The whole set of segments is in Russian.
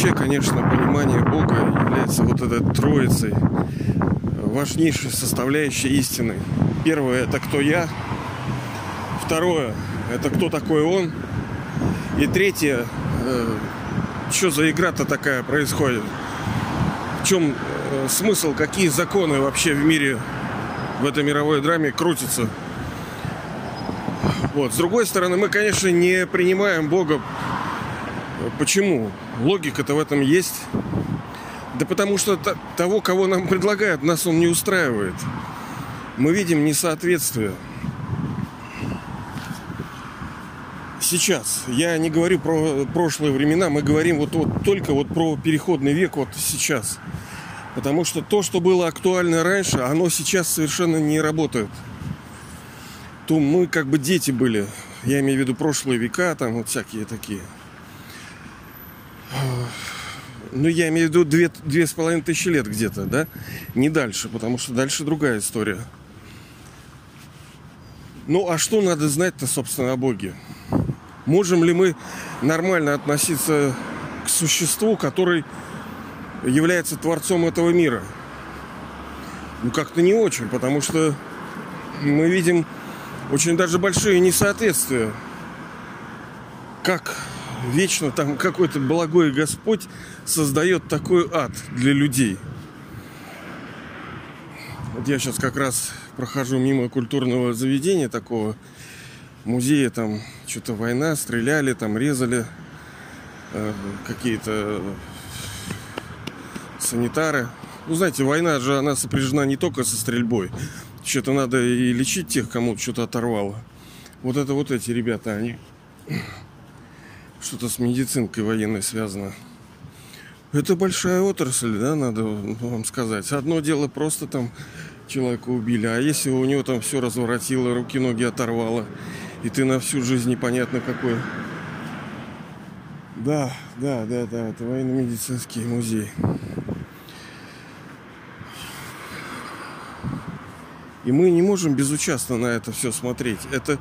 вообще, конечно, понимание Бога является вот этой троицей, важнейшей составляющей истины. Первое – это кто я. Второе – это кто такой он. И третье э, – что за игра-то такая происходит? В чем э, смысл, какие законы вообще в мире, в этой мировой драме крутятся? Вот. С другой стороны, мы, конечно, не принимаем Бога. Почему? Логика-то в этом есть. Да потому что того, кого нам предлагают, нас он не устраивает. Мы видим несоответствие. Сейчас. Я не говорю про прошлые времена, мы говорим вот, вот только вот про переходный век вот сейчас. Потому что то, что было актуально раньше, оно сейчас совершенно не работает то мы как бы дети были. Я имею в виду прошлые века, там вот всякие такие. Ну, я имею в виду две, две с половиной тысячи лет где-то, да? Не дальше, потому что дальше другая история. Ну, а что надо знать-то, собственно, о Боге? Можем ли мы нормально относиться к существу, который является творцом этого мира? Ну, как-то не очень, потому что мы видим очень даже большие несоответствия. Как вечно там какой-то благой Господь создает такой ад для людей. Вот я сейчас как раз прохожу мимо культурного заведения такого, музея, там что-то война, стреляли, там резали э, какие-то санитары. Ну, знаете, война же, она сопряжена не только со стрельбой. Что-то надо и лечить тех, кому что-то оторвало. Вот это вот эти ребята, они что-то с медицинкой военной связано. Это большая отрасль, да, надо вам сказать. Одно дело просто там человека убили, а если у него там все разворотило, руки-ноги оторвало, и ты на всю жизнь непонятно какой. Да, да, да, да, это военно-медицинский музей. И мы не можем безучастно на это все смотреть. Это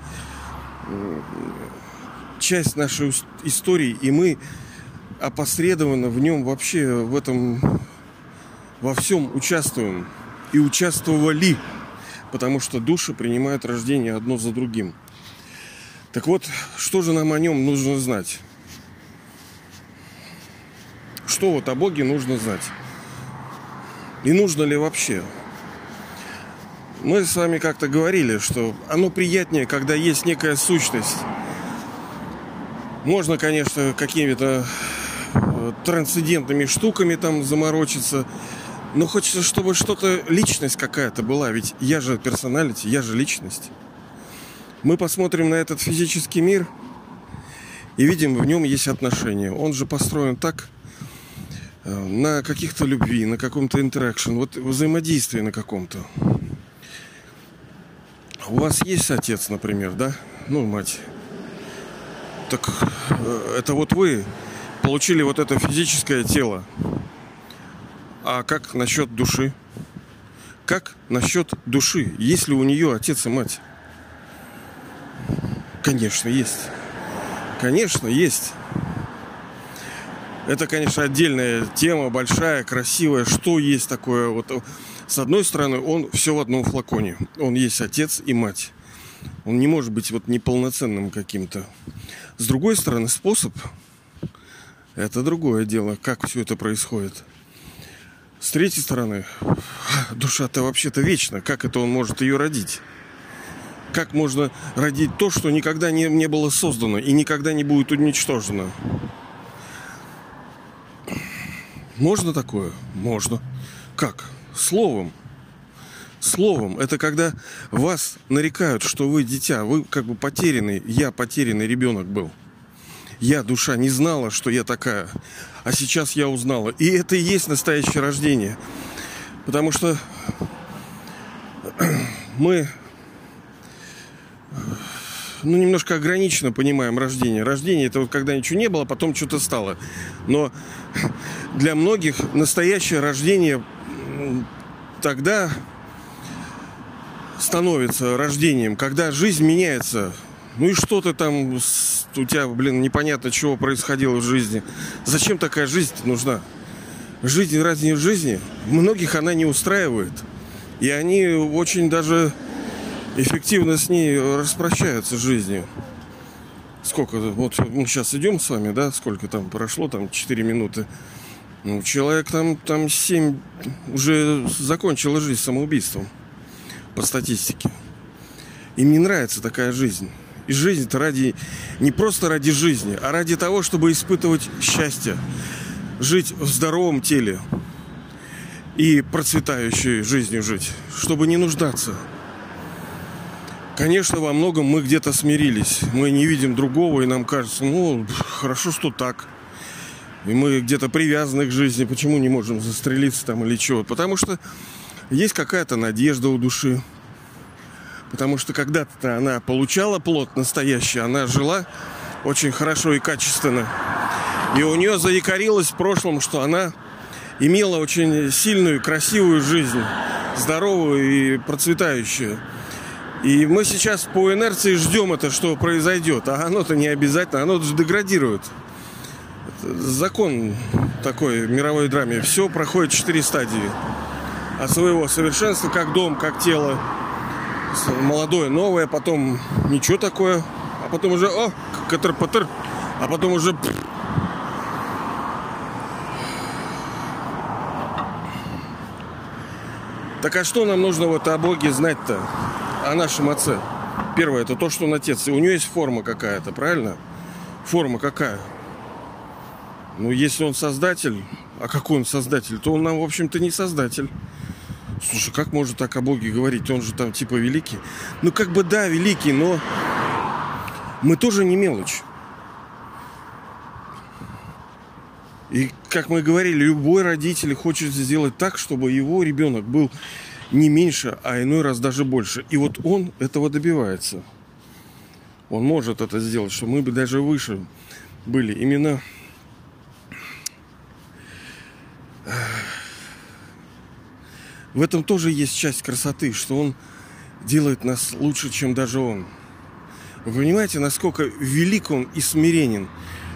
часть нашей истории, и мы опосредованно в нем вообще в этом во всем участвуем и участвовали, потому что души принимают рождение одно за другим. Так вот, что же нам о нем нужно знать? Что вот о Боге нужно знать? И нужно ли вообще? Мы с вами как-то говорили, что оно приятнее, когда есть некая сущность. Можно, конечно, какими-то э, трансцендентными штуками там заморочиться, но хочется, чтобы что-то, личность какая-то была. Ведь я же персоналити, я же личность. Мы посмотрим на этот физический мир и видим, в нем есть отношения. Он же построен так, э, на каких-то любви, на каком-то интеракшн, вот взаимодействии на каком-то. У вас есть отец, например, да? Ну, мать. Так э, это вот вы получили вот это физическое тело. А как насчет души? Как насчет души? Есть ли у нее отец и мать? Конечно, есть. Конечно, есть. Это, конечно, отдельная тема, большая, красивая. Что есть такое? Вот с одной стороны, он все в одном флаконе. Он есть отец и мать. Он не может быть вот неполноценным каким-то. С другой стороны, способ – это другое дело, как все это происходит. С третьей стороны, душа-то вообще-то вечна. Как это он может ее родить? Как можно родить то, что никогда не, не было создано и никогда не будет уничтожено? Можно такое? Можно. Как? словом. Словом, это когда вас нарекают, что вы дитя, вы как бы потерянный, я потерянный ребенок был. Я, душа, не знала, что я такая, а сейчас я узнала. И это и есть настоящее рождение. Потому что мы ну, немножко ограниченно понимаем рождение. Рождение это вот когда ничего не было, потом что-то стало. Но для многих настоящее рождение тогда становится рождением, когда жизнь меняется Ну и что ты там, у тебя, блин, непонятно чего происходило в жизни. Зачем такая жизнь нужна? Жизнь ради жизни, многих она не устраивает. И они очень даже эффективно с ней распрощаются с жизнью. Сколько? Вот мы сейчас идем с вами, да? Сколько там прошло? Там 4 минуты. Ну, человек там, там 7 уже закончил жизнь самоубийством. По статистике. Им не нравится такая жизнь. И жизнь-то ради... Не просто ради жизни, а ради того, чтобы испытывать счастье. Жить в здоровом теле. И процветающей жизнью жить. Чтобы не нуждаться. Конечно, во многом мы где-то смирились. Мы не видим другого, и нам кажется, ну, хорошо, что так. И мы где-то привязаны к жизни. Почему не можем застрелиться там или чего? Потому что есть какая-то надежда у души. Потому что когда-то она получала плод настоящий, она жила очень хорошо и качественно. И у нее заякорилось в прошлом, что она имела очень сильную, красивую жизнь, здоровую и процветающую. И мы сейчас по инерции ждем это, что произойдет. А оно-то не обязательно, оно же деградирует. закон такой мировой драме. Все проходит четыре стадии. Своего совершенства, как дом, как тело. Молодое, новое, потом ничего такое. А потом уже, о, катер-патер. А потом уже... Так а что нам нужно вот о Боге знать-то? о нашем отце. Первое, это то, что он отец. И у него есть форма какая-то, правильно? Форма какая? Ну, если он создатель, а какой он создатель, то он нам, в общем-то, не создатель. Слушай, как можно так о Боге говорить? Он же там типа великий. Ну, как бы да, великий, но мы тоже не мелочь. И, как мы говорили, любой родитель хочет сделать так, чтобы его ребенок был не меньше, а иной раз даже больше. И вот он этого добивается. Он может это сделать, что мы бы даже выше были. Именно в этом тоже есть часть красоты, что он делает нас лучше, чем даже он. Вы понимаете, насколько велик он и смиренен,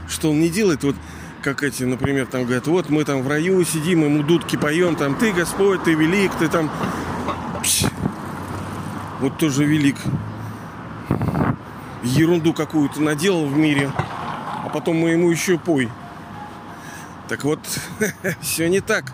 что он не делает вот как эти, например, там говорят, вот мы там в раю сидим, ему дудки поем, там, ты Господь, ты велик, ты там... Пш, вот тоже велик. Ерунду какую-то наделал в мире, а потом мы ему еще пой. Так вот, все не так.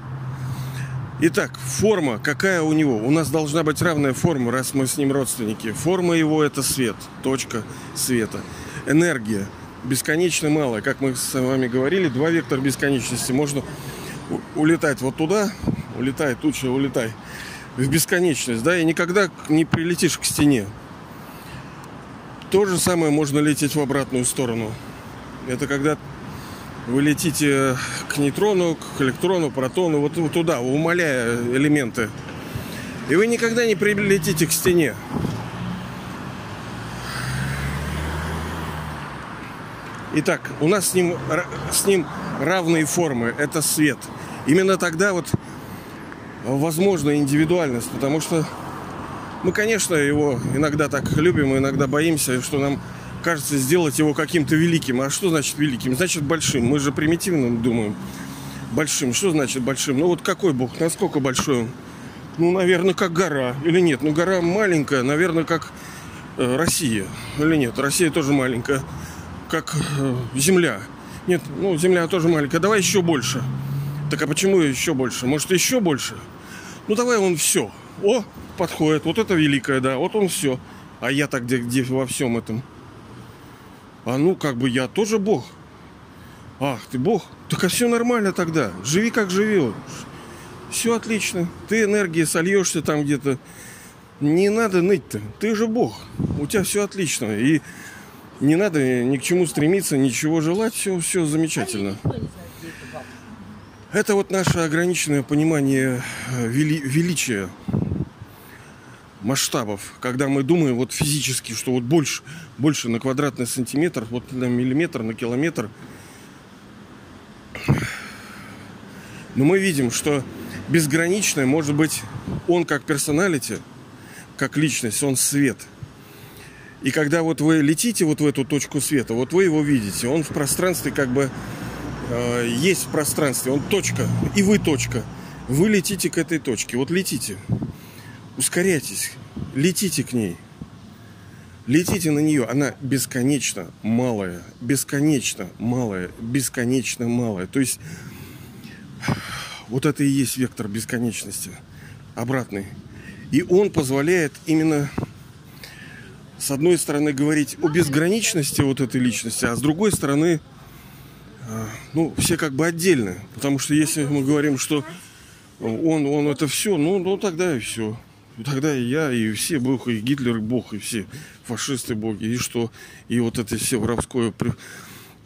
Итак, форма какая у него? У нас должна быть равная форма, раз мы с ним родственники. Форма его это свет, точка света. Энергия – бесконечно мало. Как мы с вами говорили, два вектора бесконечности. Можно улетать вот туда, улетай, туча, улетай в бесконечность, да, и никогда не прилетишь к стене. То же самое можно лететь в обратную сторону. Это когда вы летите к нейтрону, к электрону, протону, вот туда, умоляя элементы. И вы никогда не прилетите к стене. Итак, у нас с ним, с ним равные формы. Это свет. Именно тогда вот возможна индивидуальность, потому что мы, конечно, его иногда так любим, иногда боимся, что нам кажется сделать его каким-то великим. А что значит великим? Значит большим. Мы же примитивно думаем. Большим. Что значит большим? Ну вот какой Бог? Насколько большой он? Ну, наверное, как гора. Или нет? Ну, гора маленькая, наверное, как э, Россия. Или нет? Россия тоже маленькая как э, земля. Нет, ну, земля тоже маленькая. Давай еще больше. Так а почему еще больше? Может, еще больше? Ну, давай он все. О, подходит. Вот это великое, да. Вот он все. А я так где, где во всем этом? А ну, как бы я тоже Бог. Ах, ты Бог? Так а все нормально тогда. Живи как живет. Все отлично. Ты энергии сольешься там где-то. Не надо ныть-то. Ты же Бог. У тебя все отлично. И не надо ни к чему стремиться, ничего желать, все, все замечательно. Это вот наше ограниченное понимание э, вели, величия масштабов, когда мы думаем вот физически, что вот больше, больше на квадратный сантиметр, вот на миллиметр, на километр. Но мы видим, что безграничное может быть он как персоналити, как личность, он свет – И когда вот вы летите вот в эту точку света, вот вы его видите, он в пространстве как бы э, есть в пространстве, он точка, и вы точка. Вы летите к этой точке, вот летите, ускоряйтесь, летите к ней. Летите на нее, она бесконечно малая, бесконечно малая, бесконечно малая. То есть вот это и есть вектор бесконечности, обратный. И он позволяет именно с одной стороны говорить о безграничности вот этой личности, а с другой стороны, а, ну, все как бы отдельно. Потому что если мы говорим, что он, он это все, ну, ну тогда и все. Тогда и я, и все Бог, и Гитлер, Бог, и все фашисты боги, и что? И вот это все воровское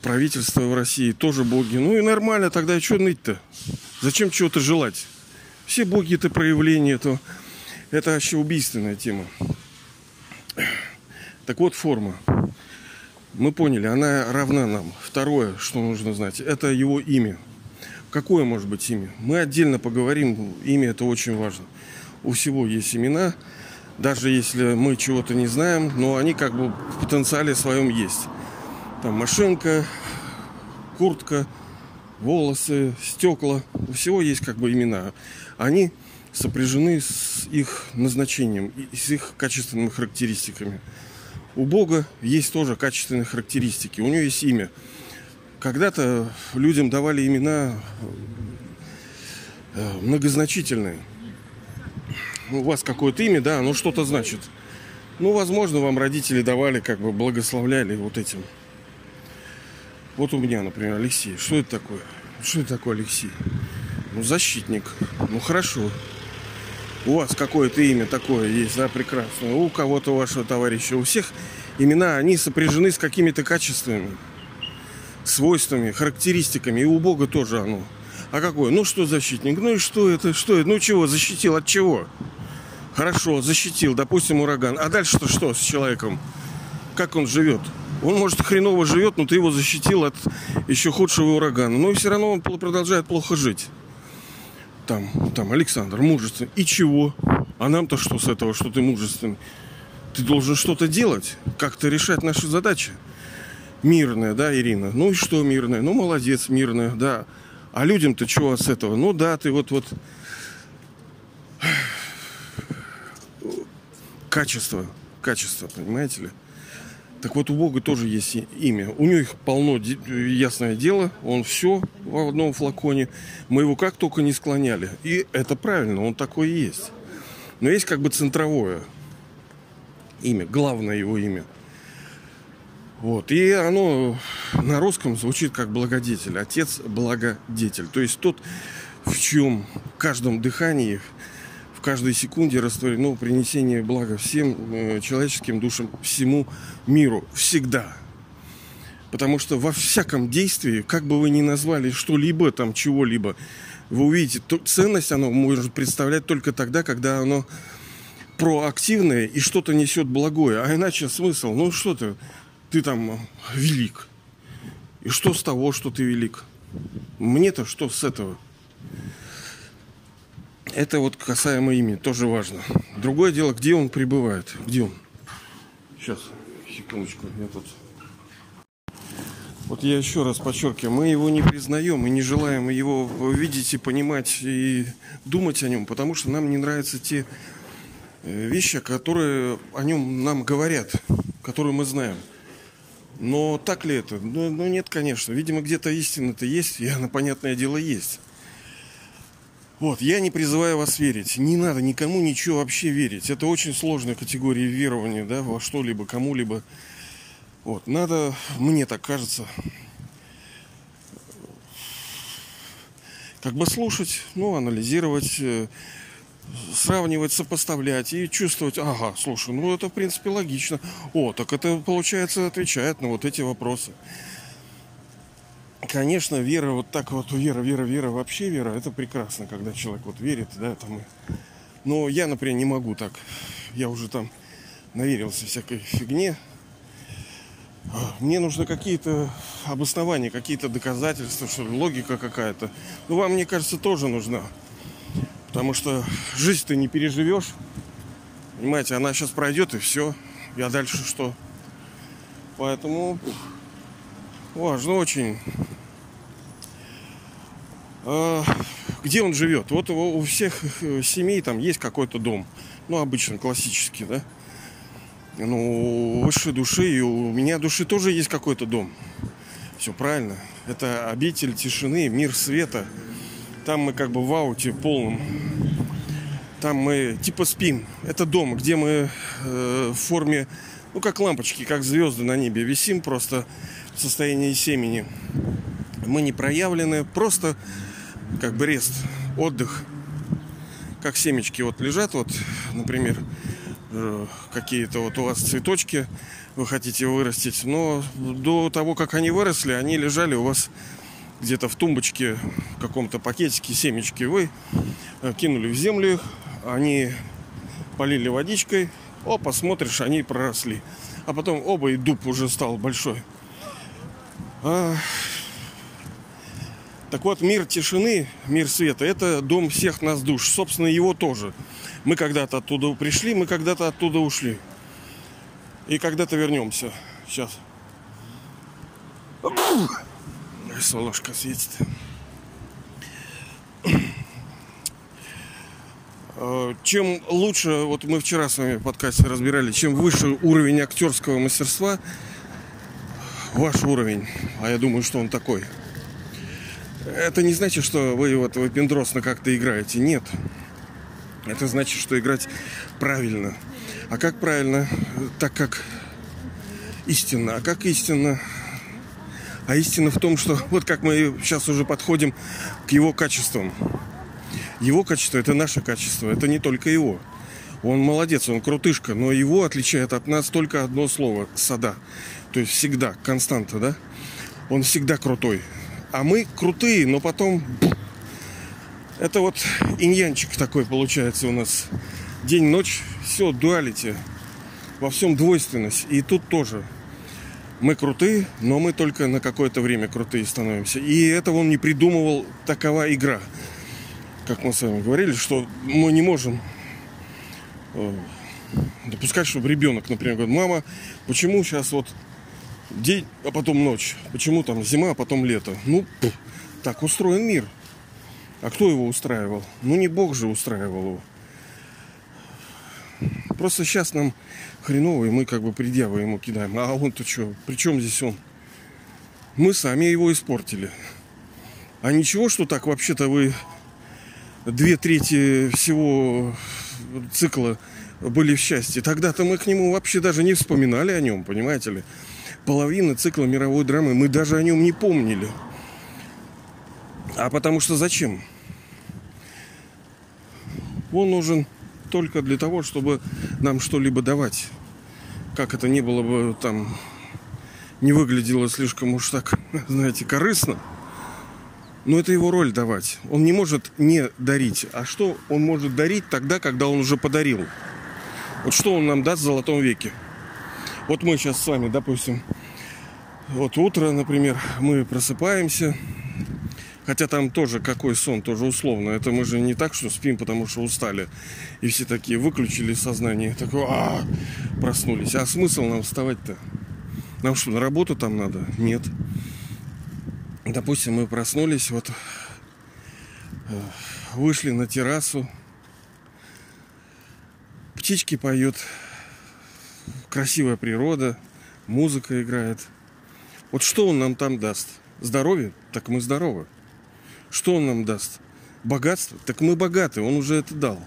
правительство в России тоже боги. Ну и нормально, тогда что ныть-то? Зачем чего-то желать? Все боги это проявление, то это вообще убийственная тема. Так вот, форма. Мы поняли, она равна нам. Второе, что нужно знать, это его имя. Какое может быть имя? Мы отдельно поговорим. Имя это очень важно. У всего есть имена, даже если мы чего-то не знаем, но они как бы в потенциале своем есть. Там машинка, куртка, волосы, стекла. У всего есть как бы имена. Они сопряжены с их назначением с их качественными характеристиками. У Бога есть тоже качественные характеристики. У него есть имя. Когда-то людям давали имена э, многозначительные. У вас какое-то имя, да, оно что-то значит. Ну, возможно, вам родители давали, как бы благословляли вот этим. Вот у меня, например, Алексей. Что это такое? Что это такое Алексей? Ну, защитник. Ну, хорошо у вас какое-то имя такое есть, да, прекрасное, у кого-то вашего товарища, у всех имена, они сопряжены с какими-то качествами, свойствами, характеристиками, и у Бога тоже оно. А какое? Ну что защитник? Ну и что это? Что это? Ну чего? Защитил от чего? Хорошо, защитил, допустим, ураган. А дальше-то что с человеком? Как он живет? Он, может, хреново живет, но ты его защитил от еще худшего урагана. Но и все равно он продолжает плохо жить там, там, Александр, мужественный. И чего? А нам-то что с этого, что ты мужественный? Ты должен что-то делать, как-то решать наши задачи. Мирная, да, Ирина? Ну и что мирная? Ну, молодец, мирная, да. А людям-то чего с этого? Ну да, ты вот-вот... Качество, качество, понимаете ли? Так вот, у Бога тоже есть имя. У него их полно, ясное дело. Он все в одном флаконе. Мы его как только не склоняли. И это правильно, он такой и есть. Но есть как бы центровое имя, главное его имя. Вот. И оно на русском звучит как благодетель. Отец благодетель. То есть тот, в чем в каждом дыхании каждой секунде растворено принесение блага всем э, человеческим душам, всему миру. Всегда. Потому что во всяком действии, как бы вы ни назвали что-либо, там чего-либо, вы увидите, то ценность оно может представлять только тогда, когда оно проактивное и что-то несет благое. А иначе смысл, ну что ты, ты там велик. И что с того, что ты велик? Мне-то что с этого? Это вот касаемо имени, тоже важно. Другое дело, где он пребывает. Где он? Сейчас, секундочку, я тут... Вот я еще раз подчеркиваю, мы его не признаем и не желаем его видеть и понимать и думать о нем, потому что нам не нравятся те э, вещи, которые о нем нам говорят, которые мы знаем. Но так ли это? Ну, ну нет, конечно. Видимо, где-то истина-то есть, и она, понятное дело, есть. Вот, я не призываю вас верить. Не надо никому ничего вообще верить. Это очень сложная категория верования, да, во что-либо, кому-либо. Вот, надо, мне так кажется, как бы слушать, ну, анализировать, э, сравнивать, сопоставлять и чувствовать, ага, слушай, ну это в принципе логично. О, так это получается отвечает на вот эти вопросы конечно, вера вот так вот, вера, вера, вера, вообще вера, это прекрасно, когда человек вот верит, да, там. Но я, например, не могу так. Я уже там наверился всякой фигне. Мне нужны какие-то обоснования, какие-то доказательства, что логика какая-то. Ну, вам, мне кажется, тоже нужна. Потому что жизнь ты не переживешь. Понимаете, она сейчас пройдет и все. а дальше что? Поэтому важно очень. А, где он живет? Вот у всех э, семей там есть какой-то дом. Ну, обычно классический, да? Ну, высшей души, и у меня души тоже есть какой-то дом. Все правильно. Это обитель тишины, мир света. Там мы как бы в ауте полном. Там мы типа спим. Это дом, где мы э, в форме, ну как лампочки, как звезды на небе висим просто в состоянии семени. Мы не проявлены, просто как бы рест, отдых. Как семечки вот лежат, вот, например, э, какие-то вот у вас цветочки вы хотите вырастить, но до того, как они выросли, они лежали у вас где-то в тумбочке, в каком-то пакетике семечки. Вы э, кинули в землю их, они полили водичкой, о, посмотришь, они проросли. А потом оба и дуб уже стал большой. А... Так вот, мир тишины, мир света, это дом всех нас душ. Собственно, его тоже. Мы когда-то оттуда пришли, мы когда-то оттуда ушли. И когда-то вернемся. Сейчас. Солнышко светит. Э, чем лучше, вот мы вчера с вами в подкасте разбирали, чем выше уровень актерского мастерства, ваш уровень, а я думаю, что он такой. Это не значит, что вы вот выпендросно как-то играете. Нет. Это значит, что играть правильно. А как правильно? Так как истинно. А как истинно? А истина в том, что вот как мы сейчас уже подходим к его качествам. Его качество – это наше качество, это не только его. Он молодец, он крутышка, но его отличает от нас только одно слово – сада. То есть всегда, константа, да? Он всегда крутой. А мы крутые, но потом... Это вот иньянчик такой получается у нас. День-ночь, все, дуалити. Во всем двойственность. И тут тоже. Мы крутые, но мы только на какое-то время крутые становимся. И этого он не придумывал, такова игра как мы с вами говорили, что мы не можем э, допускать, чтобы ребенок, например, говорит, мама, почему сейчас вот день, а потом ночь? Почему там зима, а потом лето? Ну, так устроен мир. А кто его устраивал? Ну, не Бог же устраивал его. Просто сейчас нам хреново, и мы как бы предъявы ему кидаем. А он-то что? При чем здесь он? Мы сами его испортили. А ничего, что так вообще-то вы две трети всего цикла были в счастье. Тогда-то мы к нему вообще даже не вспоминали о нем, понимаете ли. Половина цикла мировой драмы мы даже о нем не помнили. А потому что зачем? Он нужен только для того, чтобы нам что-либо давать. Как это не было бы там, не выглядело слишком уж так, знаете, корыстно. Но это его роль давать. Он не может не дарить. А что он может дарить тогда, когда он уже подарил? Вот что он нам даст в золотом веке? Вот мы сейчас с вами, допустим, вот утро, например, мы просыпаемся, хотя там тоже какой сон, тоже условно. Это мы же не так, что спим, потому что устали. И все такие выключили сознание, такое, а, проснулись. А смысл нам вставать-то? Нам что, на работу там надо? Нет допустим, мы проснулись, вот э, вышли на террасу, птички поют, красивая природа, музыка играет. Вот что он нам там даст? Здоровье? Так мы здоровы. Что он нам даст? Богатство? Так мы богаты, он уже это дал.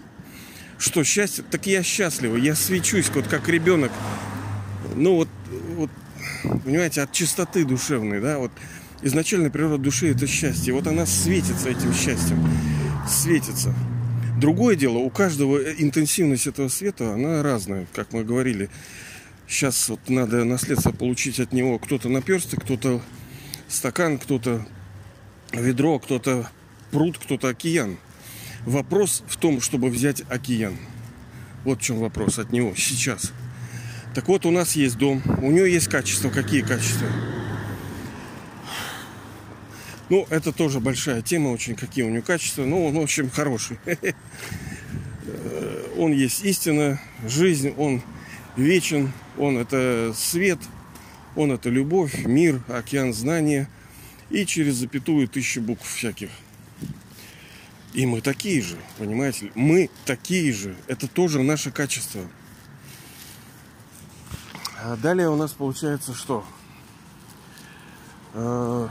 Что счастье? Так я счастлива, я свечусь, вот как ребенок. Ну вот, вот, понимаете, от чистоты душевной, да, вот изначально природа души это счастье. Вот она светится этим счастьем. Светится. Другое дело, у каждого интенсивность этого света, она разная, как мы говорили. Сейчас вот надо наследство получить от него. Кто-то наперсток, кто-то стакан, кто-то ведро, кто-то пруд, кто-то океан. Вопрос в том, чтобы взять океан. Вот в чем вопрос от него сейчас. Так вот, у нас есть дом, у него есть качества. Какие качества? Ну, это тоже большая тема, очень какие у него качества. Ну, он, в общем, хороший. Он есть истина, жизнь, он вечен, Он это свет, Он это любовь, мир, океан знания и через запятую тысячи букв всяких. И мы такие же, понимаете? Мы такие же. Это тоже наше качество. А далее у нас получается что? Э,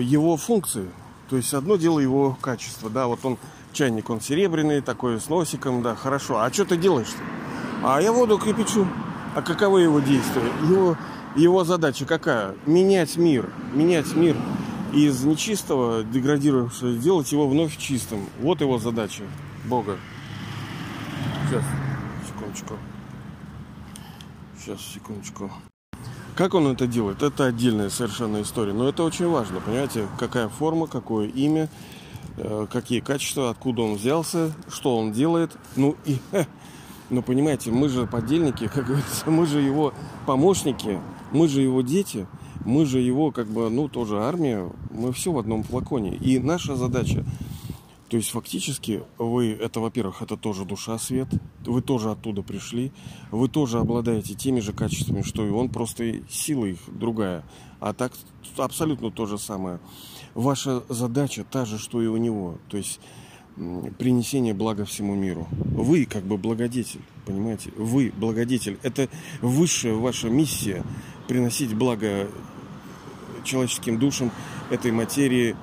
его функции. То есть одно дело его качество, да, вот он чайник, он серебряный, такой с носиком, да, хорошо. А что ты делаешь-то? А я воду кипячу. А каковы его действия? Его, его задача какая? Менять мир. Менять мир из нечистого, деградировавшего, сделать его вновь чистым. Вот его задача Бога. Сейчас, секундочку. Сейчас, секундочку. Как он это делает, это отдельная совершенно история. Но это очень важно, понимаете, какая форма, какое имя, какие качества, откуда он взялся, что он делает. Ну и, ну понимаете, мы же подельники, как говорится, мы же его помощники, мы же его дети, мы же его как бы, ну тоже армия, мы все в одном флаконе. И наша задача то есть фактически вы, это, во-первых, это тоже душа свет, вы тоже оттуда пришли, вы тоже обладаете теми же качествами, что и он, просто сила их другая. А так абсолютно то же самое. Ваша задача та же, что и у него. То есть принесение блага всему миру. Вы как бы благодетель, понимаете? Вы благодетель. Это высшая ваша миссия приносить благо человеческим душам этой материи,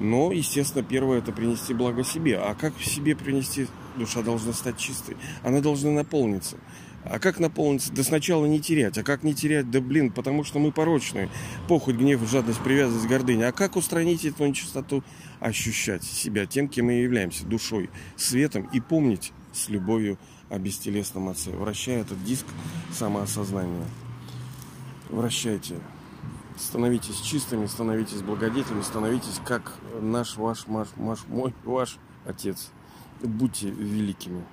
но, естественно, первое это принести благо себе. А как себе принести? Душа должна стать чистой. Она должна наполниться. А как наполниться? Да сначала не терять. А как не терять? Да блин, потому что мы порочные. Похоть, гнев, жадность, привязанность, гордыня. А как устранить эту нечистоту? Ощущать себя тем, кем мы являемся. Душой, светом. И помнить с любовью о бестелесном Отце. Вращая этот диск самоосознания. Вращайте. Становитесь чистыми, становитесь благодетелями, становитесь как наш, ваш, ваш, ваш, мой, ваш Отец. Будьте великими.